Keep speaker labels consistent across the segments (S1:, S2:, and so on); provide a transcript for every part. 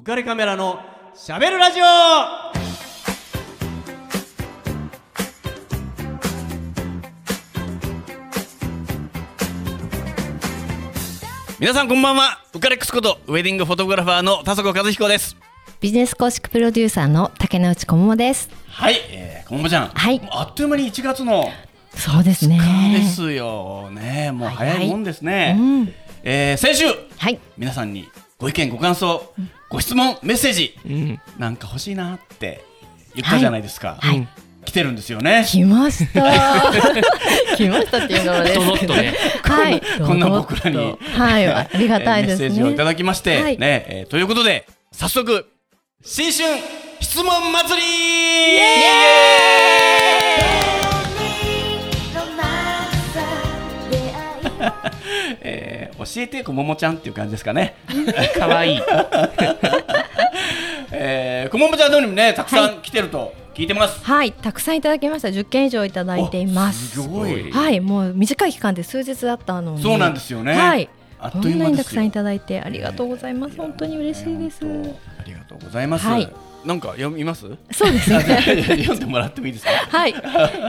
S1: 浮かれカメラのしゃべるラジオ皆さんこんばんは浮かれックスことウェディングフォトグラファーの田底和彦です
S2: ビジネス公式プロデューサーの竹之内桃です。
S1: はい、えー、こんばんちゃん
S2: はい
S1: あっという間に1月の
S2: そうですね。
S1: ですよねもう早いもんですね、
S2: うん。
S1: えー先週
S2: はい。
S1: 皆さんにご意見ご感想、ご質問メッセージ
S3: うん
S1: なんか欲しいなって言ったじゃないですか、
S2: はい。
S1: 来てるんですよね
S2: 来ました。来ましたっていうのはですけど
S3: ドドッとね
S2: はい。
S1: こんな僕らに
S2: はい。ありがたいです
S1: えーメッセージをいた
S2: ね。
S1: だきまして、
S2: はい
S1: ね、えーということで早速新春質問祭り えー教えてこももちゃんっていう感じですかね。
S3: 可愛い
S1: えー、こももちゃんのにもねたくさん来てると聞いてます。
S2: はい。たくさんいただきました。10件以上いただいています。
S1: おすごい。
S2: はい。もう短い期間で数日だったのに。
S1: そうなんですよね。
S2: はい。
S1: あっ
S2: ことんなにたく
S1: いう間ですよ
S2: さんいただいてありがとうございます。本当に嬉しいです。
S1: ありがとうございます。
S2: はい
S1: なんか読みます？
S2: そうですね。
S1: 読んでもらってもいいですか？
S2: はい。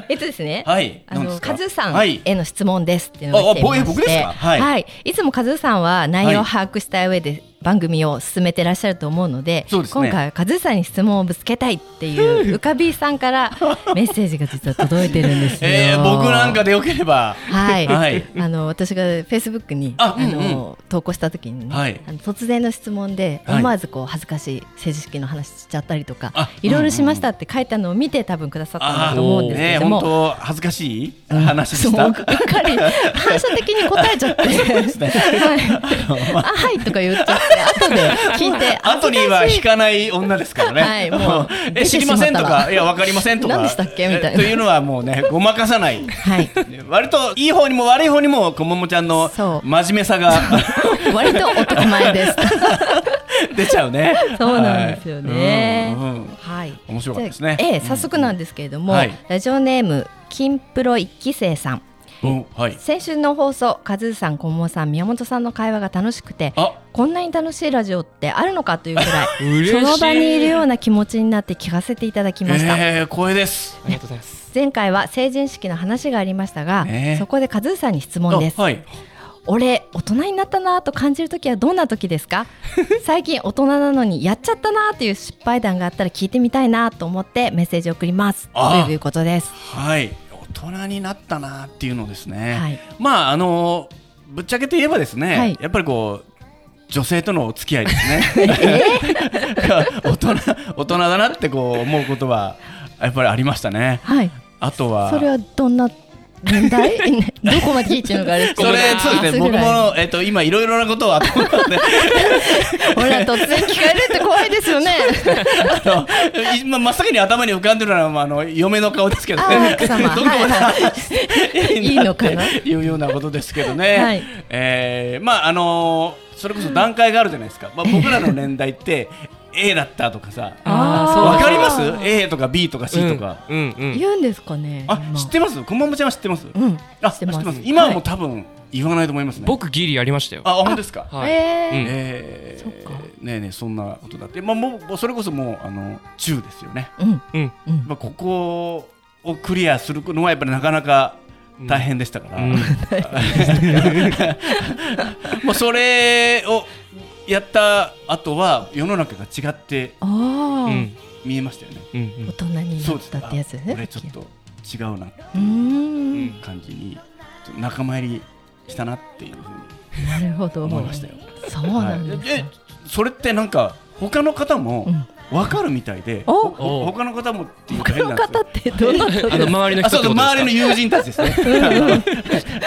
S2: えっとですね。
S1: はい。
S2: あのカズさん
S1: はい。
S2: への質問ですっていうのが来ていま
S1: ああぼえ僕
S2: して、
S1: ですか？はい
S2: い、つもカズさんは内容を把握した上で番組を進めてらっしゃると思うので、
S1: ね。
S2: 今回はカズさんに質問をぶつけたいっていう浮かびさんからメッセージが実は届いてるんですよ。
S1: えー、僕なんかでよければ。
S2: はい、
S1: はい。
S2: あの私がフェイスブックに
S1: あ
S2: あの、
S1: うん
S2: 投稿した時にね、
S1: はい。
S2: あの突然の質問で
S1: はい。
S2: 思わずこう恥ずかしい政治式の話しちゃったりとか、
S1: あ
S2: いろいろしましたって書いたのを見て多分くださったと思うんですけども、
S1: 本当恥ずかしい話でした？
S2: そううっかり反射的に答えちゃって、はい、あはいとか言っちゃって後で聞いて
S1: 後には引かない女ですからね。
S2: はいもう
S1: え知りませんとかいやわかりませんとか。
S2: 何でしたっけ？みたいな。
S1: えというのはもうね ごまかさない。
S2: はい。
S1: 割といい方にも悪い方にもこももちゃんの真面目さが
S2: 割と男前です。
S1: 出ちゃうね。
S2: そうなんですよね。
S1: はい。面白かったですね。
S2: ええ早速なんですけれども、
S1: はい。
S2: ラジオネーム金プロ一期生さん
S1: はい。
S2: 先週の放送カズーさん、小桃さん、宮本さんの会話が楽しくて
S1: あ。
S2: こんなに楽しいラジオってあるのかというくらい その場にいるような気持ちになって聞かせていただきました、
S1: えー、光栄です。
S3: ありがとうございます。
S2: 前回は成人式の話がありましたが、
S1: ねえ
S2: そこでカズーさんに質問です、
S1: あはい。
S2: 俺大人になったなと感じるときはどんな時ですか？最近大人なのにやっちゃったなという失敗談があったら聞いてみたいなと思ってメッセージを送ります。
S1: あ。
S2: ということです。
S1: はい。大人になったなっていうのですね。
S2: はい
S1: まああのぶっちゃけて言えばですね、
S2: はい
S1: やっぱりこう女性とのお付き合いですね。大人大人だなってこう思うことはやっぱりありましたね。
S2: はい
S1: あとは
S2: それはどんな年代 どこまで聞いてるのかあれ
S1: それそうですね。僕もえっと今いろいろなことを頭で
S2: ほら突然聞かれるって怖いですよね
S1: あの今真っ先に頭に浮かんでるのはまああの嫁の顔ですけど
S2: あ
S1: ね。どこまで
S2: はい いいのかな？
S1: いうようなことですけどね。
S2: はい
S1: えーまああのそれこそ段階があるじゃないですか。まあ僕らの年代って A だったとかさ。わかります？
S2: あ
S1: ?A とか B とか C とか。
S3: うんうん
S2: 言うんですかね。
S1: あ、知ってます？こんばんもちゃんは知ってます？
S2: うん
S1: あ、
S2: 知ってます。
S1: 今はもう多分言わないと思いますね。
S3: 僕ギリやりましたよ。
S1: あ、本当ですか？
S3: はい。
S2: えー。
S3: うん。
S1: えー
S2: そっか。
S1: ねえねえそんなことだって、まあ、もうそれこそもうあの中ですよね、
S2: うん
S3: うん。
S2: うん。
S1: まあ、ここをクリアするのはやっぱりなかなか大変でしたから、
S3: うん。
S1: もうそれをやった後は世の中が違って見えましたよね、
S3: うん。
S2: 大人になったってやつ？です。ね
S1: ちょっと違うな
S2: うーん
S1: 感じに仲間入りしたなっていうふうに
S2: なるほど。
S1: 思いましたよ。
S2: そうなんです
S1: はい。えそれってなんか他の方も
S2: うん
S1: 分かるみたいで、他の方もっていうか
S2: 他の
S1: 変なんですよ
S2: 方ってどなた
S3: あの周りの人ってことですか？
S1: 周りの友人たちですね。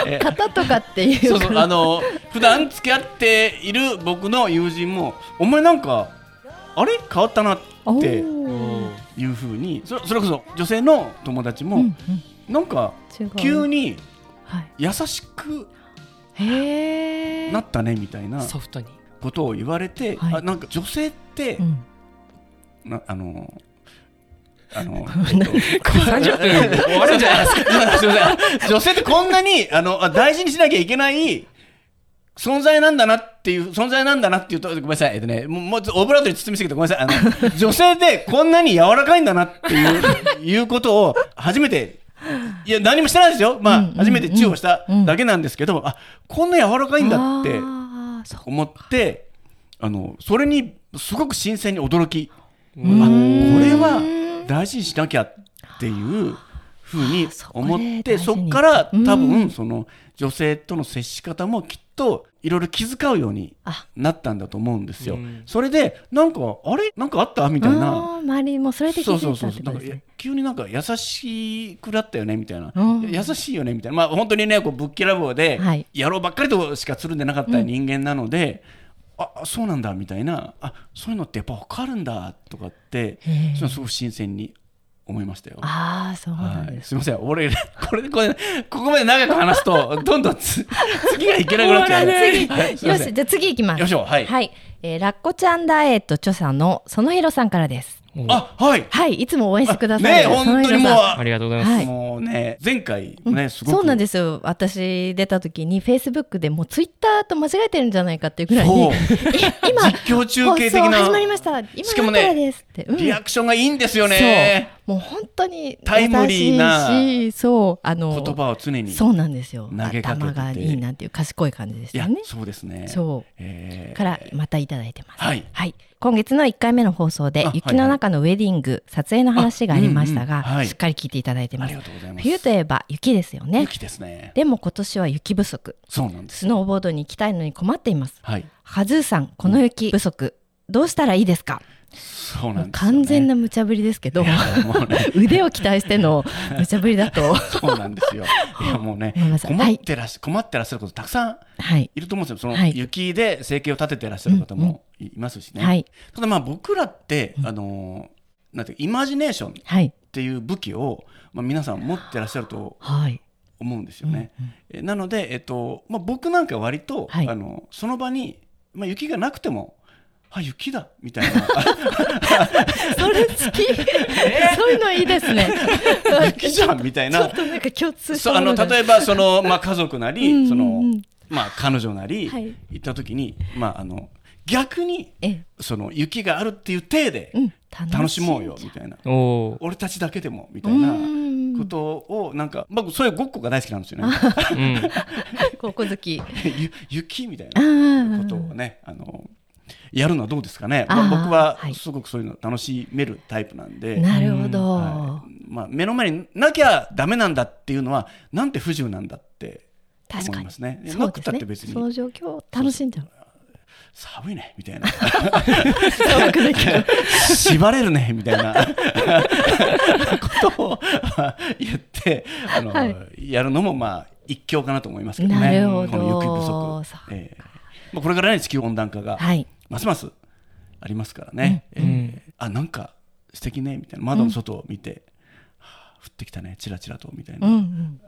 S1: え
S2: 方とかっていう。
S1: そうそうあの普段付き合っている僕の友人もお前なんかあれ？変わったな
S2: お
S1: って
S2: ー。
S1: いうふうにそそれこそ女性の友達も、
S2: うんうん。
S1: なんか急に
S2: はい。
S1: 優しくなったねみたいな
S3: ソフトに。
S1: ことを言われて、
S2: はい。
S1: あなんか女性って、
S2: うん
S1: なあのあの、
S3: 30分 終わるんじゃないですか
S1: すみません。女性ってこんなにあのあ大事にしなきゃいけない存在なんだなっていう存在なんだなっていうとごめんなさい。えっとねもうもうオブラートに包みすぎてごめんなさい。あの女性でこんなに柔らかいんだなっていういうことを初めていや何もしてないですよ。まあ、
S2: うんうんうん
S1: 初めてチューをしただけなんですけど、あこんな柔らかいんだって思ってあのそれにすごく新鮮に驚き
S3: うん
S1: あこれは大事にしなきゃっていうふうに思ってそ
S2: こ
S1: から多
S2: うん。
S1: 分その女性との接し方もきっといろいろ気遣うように
S2: あ。
S1: なったんだと思うんですよ。
S3: うん。
S1: それでなんかあれ？なんかあった？みたいな。
S2: 周りもそれで気
S1: そう
S2: づいたっ
S1: そうそうそうなんか
S2: てことですね
S1: 急になんか優しくなったよねみたいな、
S2: うん。
S1: 優しいよねみたいな。まあ本当にねこうぶっきらぼうで、
S2: はい。
S1: 野郎ばっかりとしかつるんでなかった人間なので、あそうなんだみたいな。あそういうのってやっぱ分かるんだとかってそういうのすごく新鮮に思いましたよ。
S2: ああそうなん
S1: はい、
S2: です、
S1: すみません、俺、これでこれ、ここまで長く話すと、どんどんつ次がいけなくなっちゃう。
S2: 次。
S1: はい。
S2: よしじゃあ次いきます。
S1: よいしょ。はい。
S2: はい、えーラッコちゃんダイエット著者の園弘さんからです
S1: あ、はい。
S2: はいいつも応援してくださる。
S1: ね、本当にもう、
S3: ありがとうございます。
S2: はい。
S1: もうね、前回もね、すごく。
S2: そうなんですよ。私出た時にフェイスブックでもうツイッターと間違えてるんじゃないかっていうぐらい。に 今
S1: 実況中継的な。
S2: 始まりました。今
S1: しかもねリアクションがいいんですよね。
S2: もう本当に
S1: タイムリーな
S2: そうあの
S1: 言葉を常に。
S2: そうなんですよ頭がいいなっていう賢い感じでし
S1: いや
S2: たよね、
S1: そうですね。
S2: そう
S1: えー
S2: からまたいただいてます。
S1: はい
S2: 今月の1回目の放送で
S1: あ
S2: 雪の中のウェディング、撮影の話がありましたが、
S1: あうんうんはい
S2: しっかり聞いていただいて
S1: あり
S2: ます。
S1: がとうございます。
S2: 冬といえば雪ですよね。
S1: 雪ですね。
S2: でも今年は雪不足。
S1: そうなんです。
S2: スノーボードに行きたいのに困っています。
S1: はい。
S2: ハズーさん、この雪不足、どうしたらいいですか？
S1: そうなんですよね。
S2: 完全な無茶ぶりですけど
S1: ね、
S2: 腕を期待しての 無茶ぶりだと。
S1: そうなんですよ。いやもうね困ってらっし困ってらっしゃることたくさん
S2: はい。
S1: いると思うんですよ。その
S2: はい
S1: 雪で生計を立ててらっしゃる方もいますしね。
S2: はい。
S1: ただまあ僕らって、あのーなんてイマジネーションっ
S2: はい。
S1: ていう武器を、まあ、皆さん持ってらっしゃると
S2: はい。
S1: 思うんですよね。えなので、えっとまあ、僕なんか割と、
S2: はい
S1: あのその場に、まあ、雪がなくてもあ雪だみたいな。
S2: それ好き。そういうのいいですね。
S1: 雪じゃんみたいな。
S2: ちょっとなんか共通し
S1: そうあの例えばその、まあ、家族なり、
S2: うんうんうん。
S1: そのまあ、彼女なり、
S2: はい。
S1: 行った時に、まあ、あの逆に
S2: ええ、
S1: その雪があるっていう体で
S2: うん、
S1: 楽しもうよみたいな、
S3: おお。
S1: 俺たちだけでもみた
S2: う
S1: いなことをなんか僕そういうごっこが大好きなんですよね。
S3: うん。
S2: 高校好き。
S1: ゆ雪みたい
S2: あ
S1: な
S2: あ
S1: ことをねあのやるのはどうですかね、まあ、僕は
S2: はい。
S1: すごくそういうの楽しめるタイプなんで、
S2: なるほど。
S1: はい。まあ、目の前になきゃダメなんだっていうのはなんて不自由なんだって
S2: 確かに。
S1: 思いますね。
S2: そ
S1: なく
S2: うですね。
S1: たって別。
S2: その
S1: に
S2: 状況を楽しんじゃう。
S1: 寒いね。みたいな。縛れるね。みたいな。ことを言ってあの、
S2: はい。
S1: やるのもまあ一興かなと思いますけどね。
S2: なるほど。
S1: この雪不足。ええ。まあ、これからね地球温暖化が
S2: はい。
S1: ますますありますからね。ええあなんか素敵ねみたいな窓の外を見て、はあ降ってきたねチラチラとみたいな、
S2: うんうん。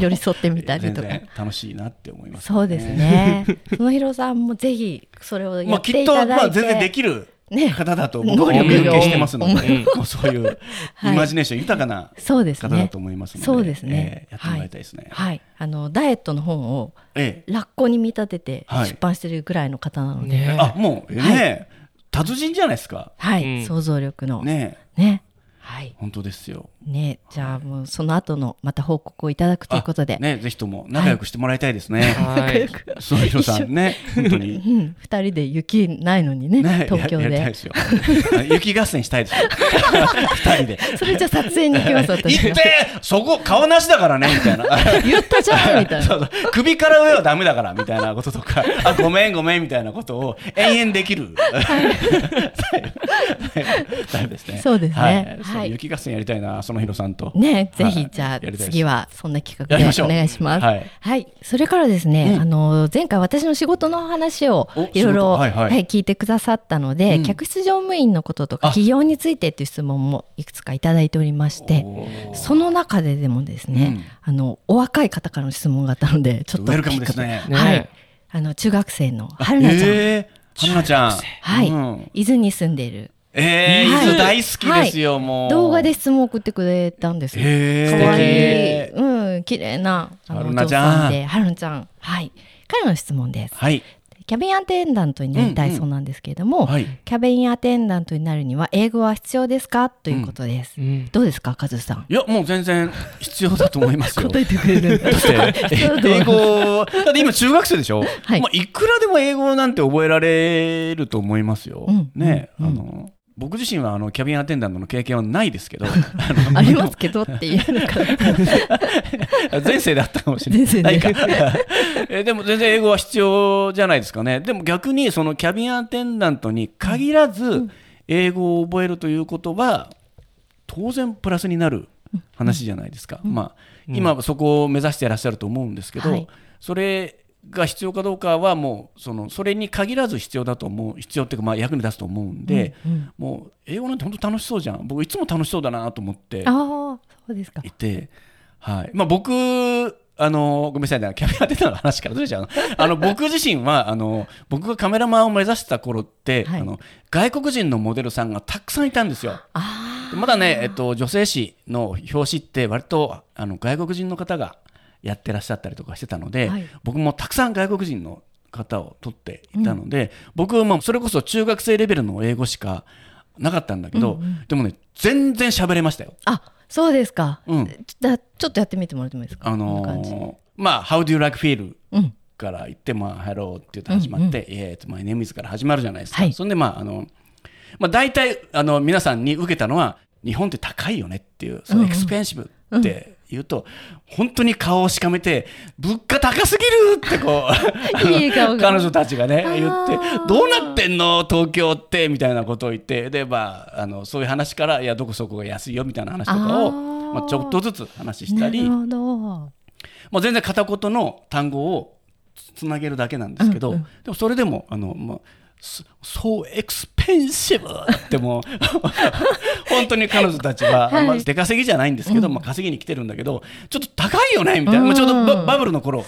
S2: 寄り添ってみたりとか
S1: 楽しいなって思います、
S2: そうです。ね。そのひろさんもぜひそれを
S1: ま
S2: やっ
S1: あきっと
S2: ていただいて。
S1: まあ全然できる
S2: ね。
S1: 方だと僕は受けしてますので、
S3: うん。
S1: もうそういう イマジネーション豊かな
S2: そうですね。
S1: 方だと。思いますので、
S2: そうですね。
S1: ええやってもらいたいですね。
S2: はい。あのダイエットの本を
S1: ええ。
S2: ラッコに見立てて
S1: はい。
S2: 出版してるぐらいの方なので、
S3: ね
S1: あもうね、達人じゃないですか。
S2: はい、
S3: うん。
S2: 想像力の。ね
S1: ね。
S2: はい。
S1: 本当ですよ。
S2: ねじゃあもうその後のまた報告をいただくということで、
S1: あねぜひとも仲良くしてもらいたいですね。
S3: はい。
S1: そうひろさんね 本当に。
S2: うん、二人で雪ないのにね
S1: ね、
S2: 東京で。
S1: 雪合戦したいですよ。二人で。
S2: それじゃあ撮影に行きます
S1: 行
S2: 私が
S1: ってそこ顔なしだからねみたいな。
S2: 言ったじゃんみたいな
S1: そうそう首から上はダメだからみたいなこととか、あごめんごめんみたいなことを延々できる。タイプですね。
S2: そうですね
S1: はい
S2: はい
S1: 雪合戦やりたいなそのひろさんと。
S2: ね、ぜ
S1: はい。
S2: ひじゃあ次はそんな企画でお願いします。
S1: はい。
S2: はい、それからですね、
S1: うん。
S2: あの前回私の仕事の話を
S1: お
S2: いろいろ
S1: はいはい。
S2: 聞いてくださったので、
S1: うん。
S2: 客室乗務員のこととか
S1: あ。
S2: 企業についてっていう質問もいくつかいただいておりまして、その中ででもですね、あのお若い方からの質問があったのでちょっとはい。
S3: ね、
S2: あの中学生の春菜ちゃん、
S1: えー、春菜ちゃん。
S2: はい、
S1: うん。
S2: 伊豆に住んでいる
S1: えー、
S2: はい。
S1: 大好きですよ、もう。
S2: 動画で質問を送ってくれたんですよ。
S1: へー。
S2: 可愛い。
S1: 素敵。
S2: うん、綺麗なあのお嬢さで、春菜ちゃん、はい、彼の質問です。
S1: はい。
S2: キャビンアテンダントになりたいそうなんですけれども、
S1: はい。
S2: キャビンアテンダントになるには英語は必要ですか？ということです。
S3: うん。
S2: どうですか、カズさん？
S1: いや、もう全然必要だと思いますよ。
S2: 答えてくれる
S1: 英語、だって今中学生でしょ、
S2: はい。
S1: まあ、いくらでも英語なんて覚えられると思いますよ。
S2: うん。
S1: ね、
S2: うん。
S1: あの、僕自身はあのキャビンアテンダントの経験はないですけど、
S2: ありますけどっていうのか
S1: 前世であったかもしれない。いか。えでも全然英語は必要じゃないですかね。でも逆にそのキャビンアテンダントに限らず英語を覚えるということは当然プラスになる話じゃないですか。まあ今はそこを目指していらっしゃると思うんですけど、
S2: はい。
S1: それが必要かどうかはもうそのそれに限らず必要だと思う必要っていうかまあ役に立つと思うんで、
S2: うん
S1: もう英語なんて本当楽しそうじゃん。僕いつも楽しそうだなと思って
S2: ああ、そうですか。
S1: いて、はい。まあ、僕あのごめんなさいね。キャビンアテンダントの話からずれちゃう あの僕自身はあの僕がカメラマンを目指した頃って、
S2: はい。
S1: あの外国人のモデルさんがたくさんいたんですよ。
S2: あ
S1: まだね、えっと、女性誌の表紙って割とあの外国人の方がやってらっしゃったりとかしてたので、
S2: はい
S1: 僕もたくさん外国人の方を取っていたので、僕もそれこそ中学生レベルの英語しかなかったんだけど、でもね全然喋れましたよ。
S2: あ、あ、そうですか。
S1: うん
S2: じゃあちょっとやってみてもらってもいいですか？
S1: あのーまあ「How do you like feel?」
S2: うん。
S1: から言って、まあ、Hello って言って始まって、Yeah, my name is から始まるじゃないですか。
S2: はい
S1: そんで、まあ、あの、まあ、大体、あの、皆さんに受けたのは、日本って高いよねっていう、そのエクスペンシブって言うと、本当に顔をしかめて、物価高すぎる！ってこう、
S2: いい
S1: 彼女たちがね、言ってどうなってんの？東京って、みたいなことを言って、で、まあ、あの、そういう話から、いや、どこそこが安いよみたいな話とかを、まあ、ちょっとずつ話したり。もう全然片言の単語をつつなげるだけなんですけど、
S2: うんうん。
S1: でもそれでもあの、まあ、そそうエクスペンシブってもう 本当に彼女たちは、
S2: はい。
S1: まあ、出稼ぎじゃないんですけど、まあ、稼ぎに来てるんだけどちょっと高いよねみたいな、まあ、ちょうどババブルの頃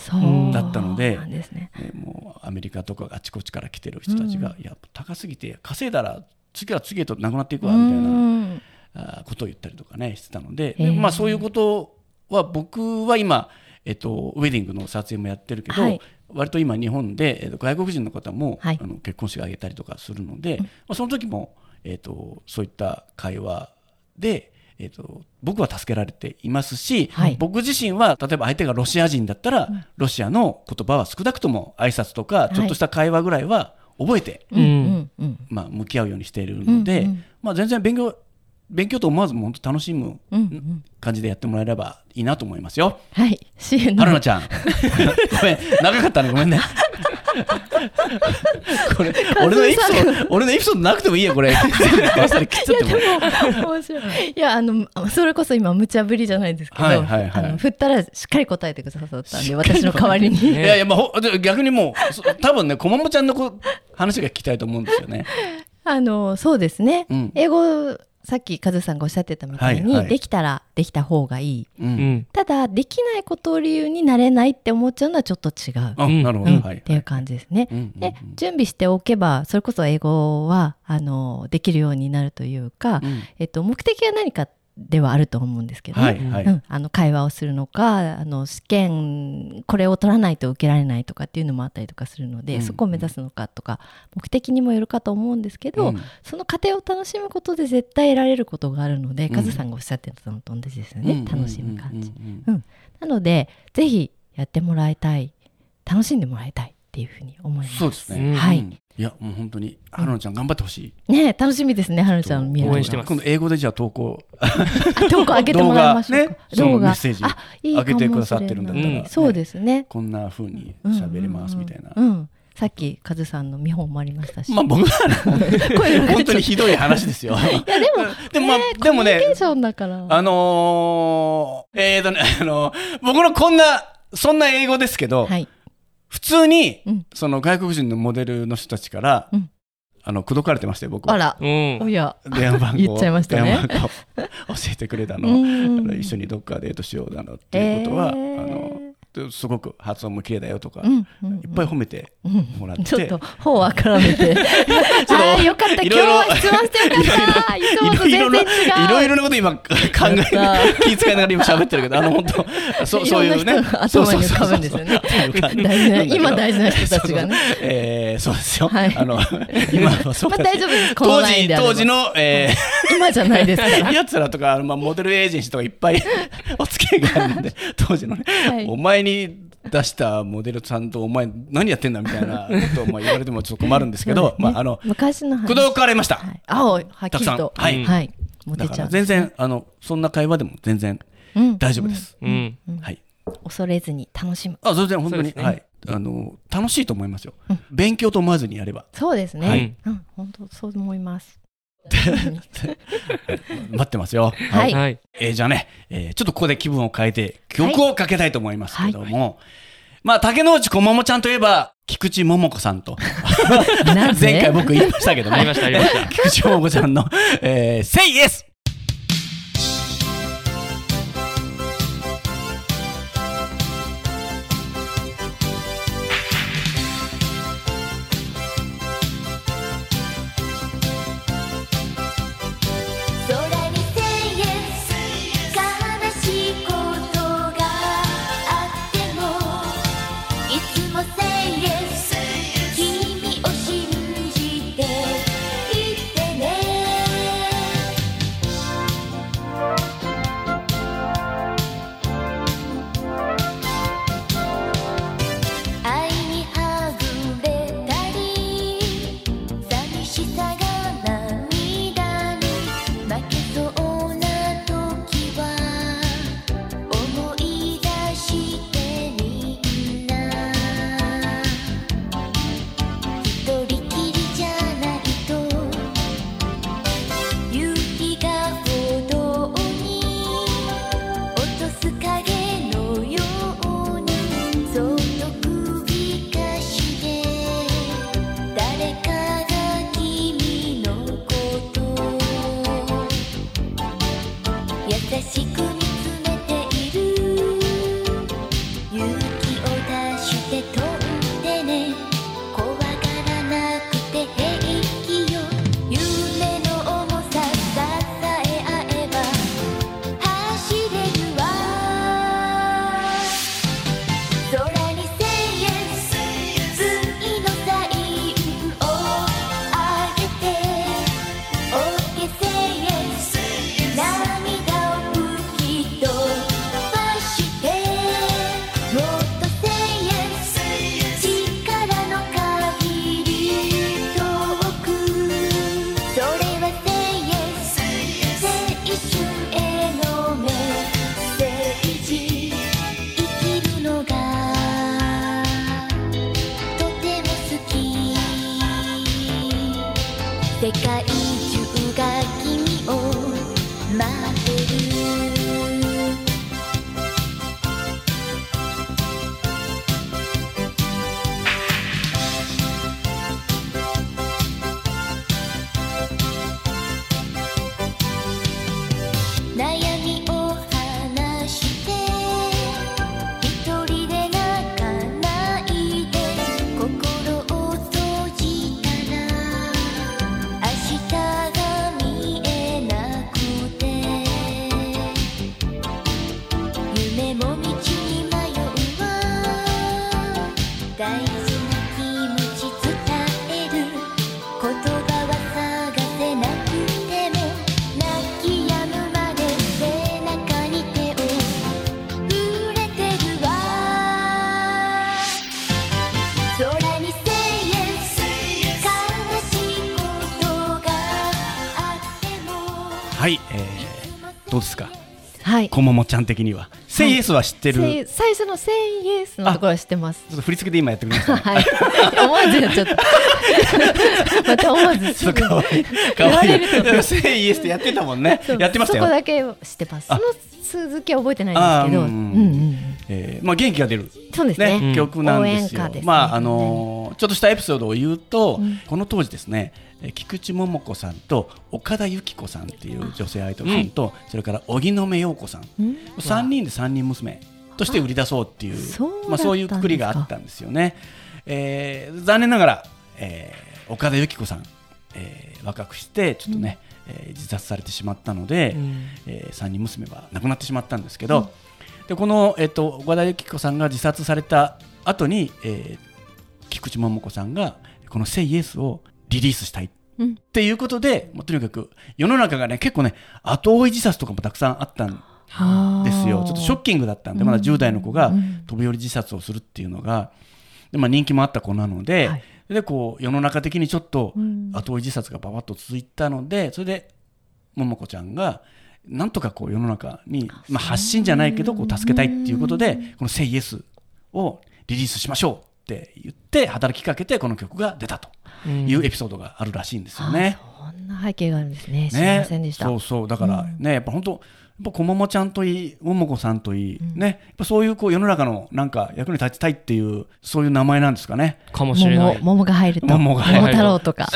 S1: だったので
S2: ね。
S1: ねもうアメリカとかあちこちから来てる人たちが、いや高すぎて稼いだら次は次へとなくなっていくわみたいな。
S2: うん。
S1: あーことを言ったりとかねしてたので、でまあ、そういうことは僕は今、えっと、ウェディングの撮影もやってるけど、
S2: はい。
S1: 割と今日本で、えっと、外国人の方も、
S2: はい。
S1: あの結婚式を挙げたりとかするので、まあ、その時も、えっと、そういった会話で、えっと、僕は助けられていますし、
S2: はい。
S1: 僕自身は例えば相手がロシア人だったら、ロシアの言葉は少なくとも挨拶とか
S2: い。
S1: ちょっとした会話ぐらいは覚えて、
S2: うん。うん。うん。
S1: まあ、向き合うようにしているので、
S2: うんうん。
S1: まあ、全然勉強勉強と思わずも本当楽しむ感じでやってもらえればいいなと思いますよ。
S2: はい。支援の
S1: 春菜ちゃん。ごめん、長かったね、ごめんね。これ、俺のエピソード、俺のエピソードなくてもいいよ、これ。
S2: い。いや、あの、それこそ今、無茶ぶりじゃないですけど、
S1: はいはいはい
S2: 振ったらしっかり答えてくださったんで、私の代わりに。
S1: いやいや、まあ逆にもう、そ多分ね、こまもちゃんのこ話が聞きたいと思うんですよね。
S2: あの、そうですね。
S1: うん
S2: 英語、さっきカズさんがおっしゃってたみたいに、
S1: はいはい
S2: できたらできた方がいい。
S1: う。
S3: うんん
S2: ただ、できないことを理由になれないって思っちゃうのはちょっと違う。
S1: あ、
S3: うん
S1: なるほど。
S2: うん
S1: はい。
S2: っていう感じですね。で準備しておけばそれこそ英語はあのできるようになるというか、
S1: うん
S2: えっと、目的は何かではあると思うんですけどね、
S1: はい、はい。
S2: うん、あの会話をするのかあの試験これを取らないと受けられないとかっていうのもあったりとかするので、
S1: うん。
S2: そこを目指すのかとか目的にもよるかと思うんですけど、
S1: うん。
S2: その過程を楽しむことで絶対得られることがあるので、
S1: うん。
S2: カズさんがおっしゃってたのと同じですよね、
S1: うん。
S2: 楽しむ感じ。なのでぜひやってもらいたい。楽しんでもらいたいっていうふうに思います。
S1: そうですね。
S3: うん
S2: はい。
S1: うんいや、もう本当に、春菜ちゃん頑張ってほしい。
S2: ね楽しみですね、はるちゃんの未来が
S3: 応援してます
S1: 今度英語でじゃあ投稿、
S2: あ投稿上げてもらいましょうか。
S1: 動画ねメッセージ
S2: あ、いいかもしれない
S1: 上げてくださってるんだったら
S3: ね
S2: そうですね。
S1: こんな風に喋れますみたいな。
S2: うんうんうん。さっきカズさんの見本もありましたし。
S1: まあ僕はね、
S2: 声が
S1: 本当にひどい話ですよ。
S2: いやでも
S1: でもまあ
S2: ね
S1: でもね
S2: コミュニケーションだから。
S1: あのー、えーとね、あの僕のこんな、そんな英語ですけど、
S2: はい。
S1: 普通に、
S2: うん
S1: その外国人のモデルの人たちから、
S2: うん
S1: あの、口説かれてましたよ、僕は。
S2: あら。
S3: うん
S2: おや。
S1: 電話番号。
S2: 言っちゃいましたね
S1: 電話番号教えてくれたの。一緒にどっかデートしようだのっていうことは、
S2: えー
S1: あの
S4: すごく発音も綺麗だよとか、
S2: うんうん
S4: いっぱい褒めてもらって、
S2: ちょっと頬を絡めて。ああよかった。今日は質問してよかった。い
S4: ろいろなこと今考え気遣いながら今喋ってるけどあの本当 そうそういうね。
S2: 頭に浮かぶんですよね。今大事な人たちがね。
S4: そえーそうですよ、
S2: はい。
S4: あの今はそう
S2: まあ大丈夫
S4: 当時当時の、えー
S2: 今じゃないですから。
S4: やつらとか、あのまあ、モデルエージェンシーとかいっぱい お付き合いがあるんで、当時のね、
S2: はい。
S4: お前に出したモデルさんと、お前、何やってんだみたいなことをまあ言われてもちょっと困るんですけど、まあ、あの、
S2: 昔の話。
S4: 口説かれました。
S2: はい、青はっきり
S4: たくさ
S2: と
S4: ん。はい。
S2: はい、
S4: だから全然、あの、そんな会話でも全然
S2: うん。
S4: 大丈夫です。
S3: うん。
S4: はい。
S2: 恐れずに楽しむ。
S4: あ、全然本当に、
S3: そうですね。
S4: はい。あの、楽しいと思いますよ。
S2: うん。
S4: 勉強と思わずにやれば。
S2: そうですね、
S4: はい。
S2: うん。本当そう思います
S4: 待ってますよ。
S2: はい。
S3: はい。
S4: えーじゃあね、えーちょっとここで気分を変えて曲をかけたいと思いますけども、まあ竹之内こまもちゃんといえば菊池桃子さんと。
S2: なぜ？
S4: 前回僕言いましたけどね。
S3: ありました、ありました。
S4: 菊池桃子ちゃんの「えー、Say Yes」
S1: はい。こももち
S4: ゃん的には「Say Yes」は知ってる、
S2: 最初の「Say Yes」のところは知ってます。
S4: ちょっと振り付けで今やってくれましたね
S2: はい思わずやっちゃったまた思わずす
S4: そう
S2: ぐ
S4: かわいい。か
S2: 言わ
S4: わいい。
S2: れると。
S4: でも Say Yes ってやってたもんね。やってましたよ。
S2: そこだけ知ってます。そ
S4: あ
S2: の続きは覚えてないんですけど。
S4: う
S2: うん。んうん。
S4: えーまあ元気が出る。
S2: そうですね。
S3: うん
S4: 曲なんですよ。まああのーちょっとしたエピソードを言うと、
S2: うん。
S4: この当時ですねえー菊池桃子さんと岡田由紀子さんっていう女性アイドルさんと、それから荻野目洋子さん、
S2: うん。
S4: 3人で3人娘と
S1: として売り出そうっていう
S2: そう
S1: まあ、そういうくくりがあったんですよね。えー残念ながら、えー岡田由紀子さん、えー若くしてちょっとね、えー自殺されてしまったので、
S3: うん。
S1: えー三人娘は亡くなってしまったんですけど、でこの、えっと岡田由紀子さんが自殺された後に、えー菊池桃子さんがこの「セイエスをリリースしたい。
S2: うん。
S1: っていうことで、もうとにかく世の中がね結構ね後追い自殺とかもたくさんあったんですよ。ちょっとショッキングだったんで、まだ10代の子が
S2: うん。
S1: 飛び降り自殺をするっていうのが、でまあ、人気もあった子なので,、
S2: はい。
S1: でこう世の中的にちょっと
S2: うん。
S1: 後追い自殺がばばっと続いたのでそれで桃子ちゃんがなんとかこう世の中に、まあ、発信じゃないけどこう助けたいっていうことでこの「セイエスをリリースしましょうって言って働きかけてこの曲が出たというエピソードがあるらしいんですよね。
S2: あそんな背景があるんですね。知りませんでした。
S1: そうそうだからね、やっぱ本当やっぱこももちゃんといいももこさんといい、ねやっぱそういうこう世の中のなんか役に立ちたいっていうそういう名前なんですかね。
S3: かもしれない。
S2: 桃桃が入ると
S1: 桃が入る
S2: 桃太郎とか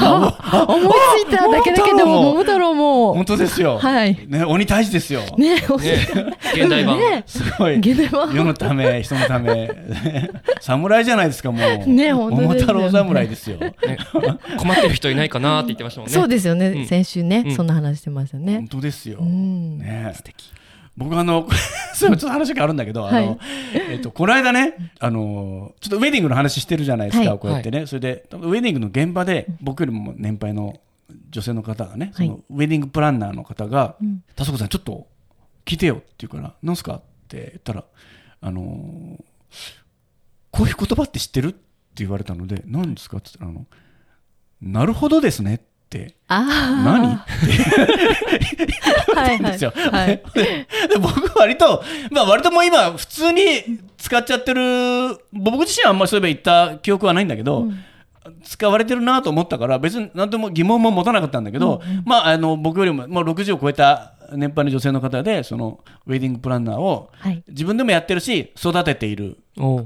S2: あ 思いついただけだけでも桃太郎も
S1: 本当ですよ。
S2: はい
S1: ね鬼退治ですよ。
S2: ね
S3: ね、現代版。
S2: ね
S1: すごい。
S2: 現代版
S1: 世のため人のため 侍じゃないですかもう。
S2: ね
S1: 桃太郎侍ですよ。
S3: ね困ってる人いないかなって言ってましたもんね。
S2: そうですよね、
S3: うん
S2: 先週ね、
S3: うん
S2: そんな話してましたね
S1: 本。当ですよ。
S2: うん
S1: ね僕あの それちょっと話があるんだけど、あの、
S2: はい
S1: えっとこの間ねあのちょっとウェディングの話してるじゃないですか、
S2: はい。
S1: こうやってね、それでウェディングの現場で僕よりも年配の女性の方がね、
S2: はい。
S1: そのウェディングプランナーの方が
S2: うん「
S1: 田底さんちょっと聞いてよ」って言うから「なんすか?」って言ったら「あのーこういう言葉って知ってる?」って言われたので「何ですか?」って言ったらあの「なるほどですね」って
S2: あ
S1: 何？
S2: あはいはい。
S1: ですよ。
S2: はい。
S1: でで僕割と、まあ割ともう今普通に使っちゃってる、僕自身はあんまりそういえば言った記憶はないんだけど、使われてるなと思ったから別に何とも疑問も持たなかったんだけど、まああの僕よりももう60を超えた年配の女性の方でそのウェディングプランナーを
S2: はい。
S1: 自分でもやってるし育てている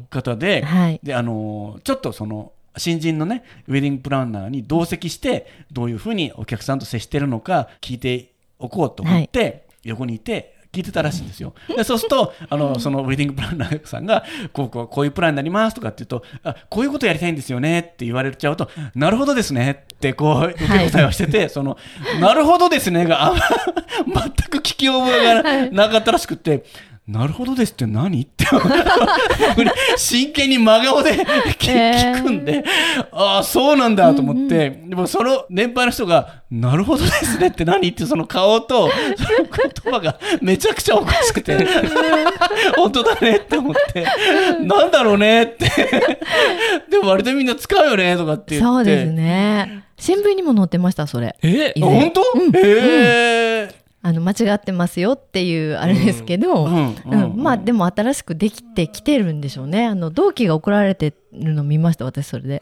S1: 方で,、
S2: はい。
S1: であのちょっとその新人のねウェディングプランナーに同席してどういうふうにお客さんと接してるのか聞いておこうと思って、横にいて聞いてたらしいんですよ。でそうするとあのそのウェディングプランナーさんがこうこうこういうプランになりますとかって言うとあこういうことやりたいんですよねって言われちゃうとなるほどですねってこう受け答えをしてて、そのなるほどですねが 全く聞き覚えがなかったらしくて。なるほどですって何？って真剣に真顔で 聞くんで、ああそうなんだと思って、でもその年配の人が「なるほどですね」って何？ってその顔とその言葉が めちゃくちゃおかしくて本当だねって思ってなんだろうねってでも割とみんな使うよねとかって言って。
S2: そうですね。新聞にも載ってましたそれ。
S3: え？
S1: 本当、
S2: うん。
S1: へえ
S2: あの間違ってますよっていうあれですけど、まあでも新しくできてきてるんでしょうね。あの同期が送られてるの見ました私それで、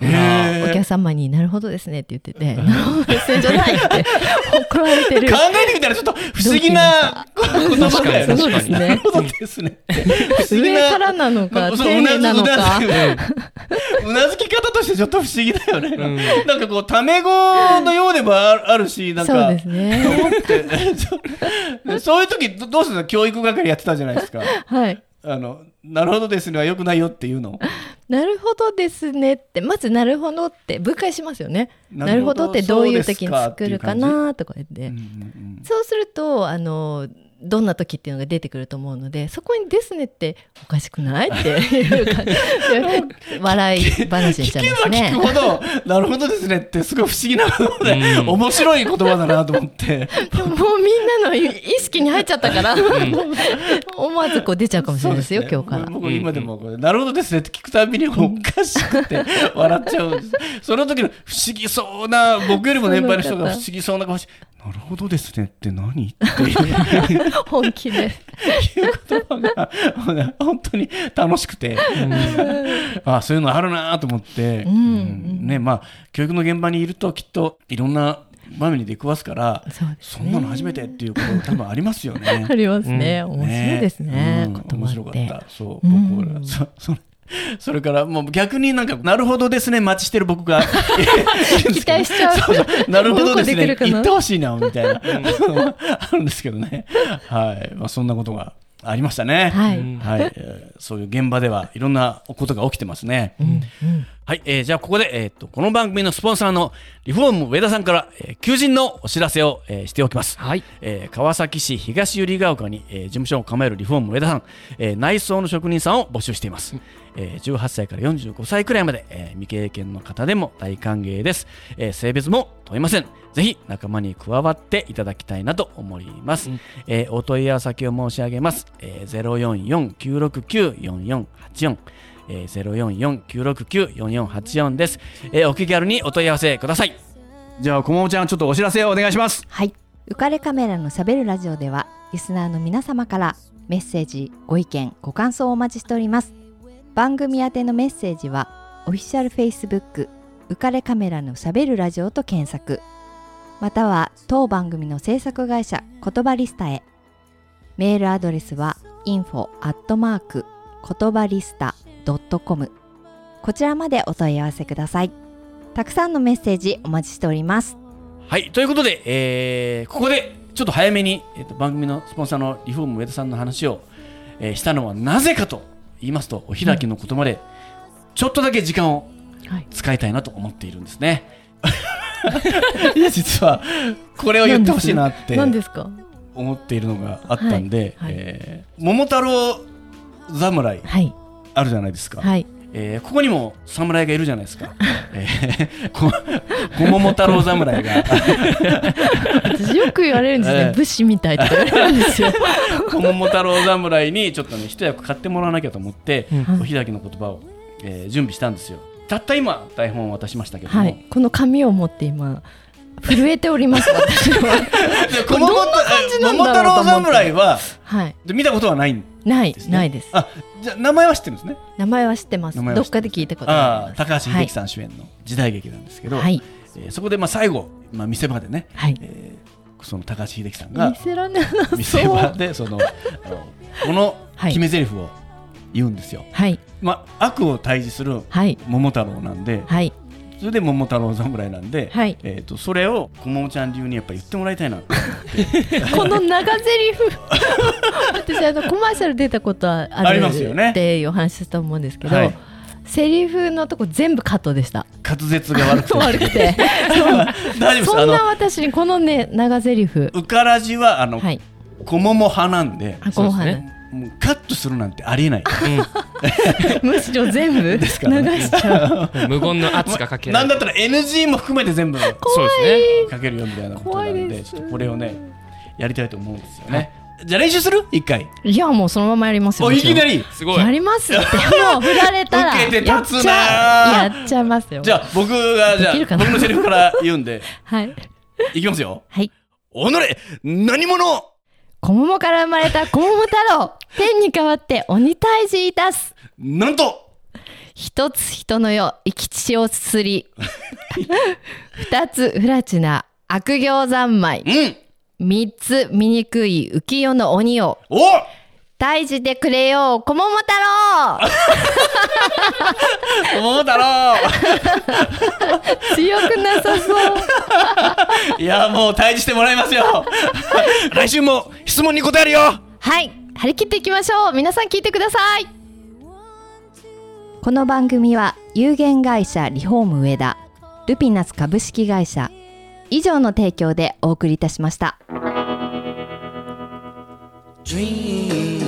S2: お客様になるほどですねって言ってて、なるほどですねじゃないって送られてる。
S1: 考えてみたらちょっと不思議な言葉だよね。
S2: そうですね。
S1: なるほどですね。って。不思議
S2: 上からなのか
S1: そう
S2: 丁寧なのか。
S1: うなずき方としてちょっと不思議だよね。
S3: ん。
S1: なんかこう、タメ語のようでもああるし、なんか。
S2: そうで、すね。
S1: そういう時どどうするの？教育係やってたじゃないですか。
S2: はい。
S1: あの、なるほどですね。は良くないよっていうの？
S2: なるほどですねって。まずなるほどって分解しますよね。
S1: なるほど
S2: ってどういう時に作るかなとか言って、
S1: うんうん
S2: そうするとあのどんな時っていうのが出てくると思うのでそこに「ですね」っておかしくないっていう感じで笑い話にしちゃい
S1: 聞けば
S2: ますね
S1: 聞く。ほど、なるほどですねってすごい不思議なことで、
S3: うん
S1: 面白い言葉だなと思って。
S2: でももうみんなの意識に入っちゃったから、思わずこう出ちゃうかもしれないですよ
S1: ね
S2: 今日から。
S1: 僕今でもこれ、なるほどですねって聞くたびにおかしくて笑っちゃうんです。その時の不思議そうな、僕よりも年配の人が不思議そうな顔して、なるほどですねって何っていう
S2: 本気で。
S1: 言葉が本当に楽しくて、あそういうのあるなと思って、
S2: うん
S1: うんねまあ、教育の現場にいるときっといろんな場面に出くわすから、
S2: そね
S1: そんなの初めてっていうこと多分ありますよね。
S2: ありますね。面白いですね。
S1: う面白か
S2: っ。
S1: た。そう、
S2: うん
S1: 僕は、そ、それ。それからもう逆になんかなるほどですね待ちしてる僕が。
S2: 期待しちゃう。
S1: そうそう。なるほどですね。
S2: どこで来るかな？
S1: 言ってほしいなみたいな。あるんですけどね。はい。まあそんなことがありましたね。
S2: はい、
S3: うん
S1: はい、えーそういう現場ではいろんなことが起きてますね。はい、えーじゃあここで、えー、とこの番組のスポンサーのリフォーム上田さんから、えー求人のお知らせを、えーしておきます。
S3: はい。
S1: えー川崎市東百合ヶ丘に、えー事務所を構えるリフォーム上田さん、えー内装の職人さんを募集しています、えー18歳から45歳くらいまで、えー未経験の方でも大歓迎です、えー性別も問いません。ぜひ仲間に加わっていただきたいなと思います、
S3: うん。
S1: えーお問い合わせ先を申し上げます、えー、044-969-4484えー、044-969-4484です、えーお気軽にお問い合わせくださいじゃあこももちゃんちょっとお知らせをお願いします
S2: はい。浮かれカメラのしゃべるラジオでは、リスナーの皆様からメッセージ、ご意見、ご感想をお待ちしております。番組宛てのメッセージは、オフィシャル Facebook、浮かれカメラのしゃべるラジオと検索。または、当番組の制作会社、言葉リスタへ。メールアドレスは、info アットマーク言葉リスタ .com こちらまでお問い合わせください。たくさんのメッセージお待ちしております。
S1: はい、ということで、えーここでちょっと早めに、えーと番組のスポンサーのリフォーム上田さんの話を、えーしたのはなぜかと言いますと、お開きの言葉で、ちょっとだけ時間を
S2: はい
S1: 使いたいなと思っているんですね。いや、実は、これを言ってほしいなって
S2: 何ですか？
S1: 思っているのがあったんで、
S2: はいはい
S1: えー桃太郎侍
S2: はい。
S1: あるじゃないですか。
S2: はい。
S1: えーここにも侍がいるじゃないですか。えー、こ小桃太郎侍が。
S2: 私よく言われるんですね、
S1: ええ
S2: 武士みたいとか言われるんですよ。
S1: 小桃太郎侍にちょっとね一役買ってもらわなきゃと思って、
S3: うん
S1: お開きの言葉を、えー準備したんですよたった今台本を渡しましたけども、
S2: はい。この紙を持って今、震えております、私は。どんな感じなん
S1: 桃太郎
S2: だろうと思って
S1: 侍は
S2: はい。
S1: で見たことはないん
S2: ないないです。
S1: あじゃあ名前は知ってるんですね
S2: 名前は知ってます。どっかで聞いたこと
S1: ああ
S2: あります。
S1: 高橋英樹さん主演の時代劇なんですけど、
S2: はい。
S1: えーそこでまあ最後、まあ、見せ場でね、
S2: はい。
S1: えーその高橋英樹さんが
S2: 見せられな
S1: 見せ
S2: そう。
S1: 場でそのあのこの
S2: はい
S1: 決め台詞を言うんですよ、
S2: はい。
S1: まあ、悪を退治する
S2: はい。
S1: 桃太郎なんで、
S2: はい。
S1: それで桃太郎侍なんで、
S2: はい。
S1: えー、とそれをこももちゃん流にやっぱ言ってもらいたいなと思って。
S2: この長台詞。私あのコマーシャル出たことはあ
S1: あり
S2: る
S1: ますよね。
S2: っていうお話したと思うんですけど、
S1: はい。
S2: セリフのとこ全部カットでした。
S1: 滑舌が悪くて。
S2: 悪くて。
S1: 大丈夫です。
S2: そんな私にこのね長台詞。
S1: うからじはあの、
S2: はい。
S1: こもも派なんで。
S2: あこの花、
S3: そうですね
S1: もうカットするなんてありえない。
S2: むしろ全部流し
S1: からね。
S2: ちゃう。
S3: うん無言の圧がかけられる。
S1: なんだったら NG も含めて全部
S3: そうですね。
S1: かけるよみたいなことなん
S2: 怖いです。
S1: でちょっとこれをねやりたいと思うんですよね、じゃあ練習する？一回。
S2: いやもうそのままやりますよ。
S1: おいきな
S2: り。
S1: り
S3: すごい。
S2: やりますって。もう振られたら。
S1: 受けて
S2: やっち
S1: 立つな。
S2: ゃやっちゃいますよ。
S1: じゃあ僕がじゃあ僕のセリフから言うんで。
S2: はい。
S1: いきますよ。
S2: はい。
S1: おのれ何者？
S2: 小桃から生まれた小桃太郎。天に代わって鬼退治いたす。
S1: なんと！
S2: 一つ人の世生き血をすすり。二つ不埒な悪行三昧。
S1: うん。
S2: 三つ醜い浮世の鬼を
S1: お
S2: 退治てくれよ小桃太郎
S1: 桃太郎
S2: 強くなさそう。
S1: いやもう退治してもらいますよ。来週も質問に答えるよ。
S2: はい。張り切っていきましょう。皆さん聞いてください。この番組は有限会社リフォーム上田ルピナス株式会社以上の提供でお送りいたしました。
S1: Dream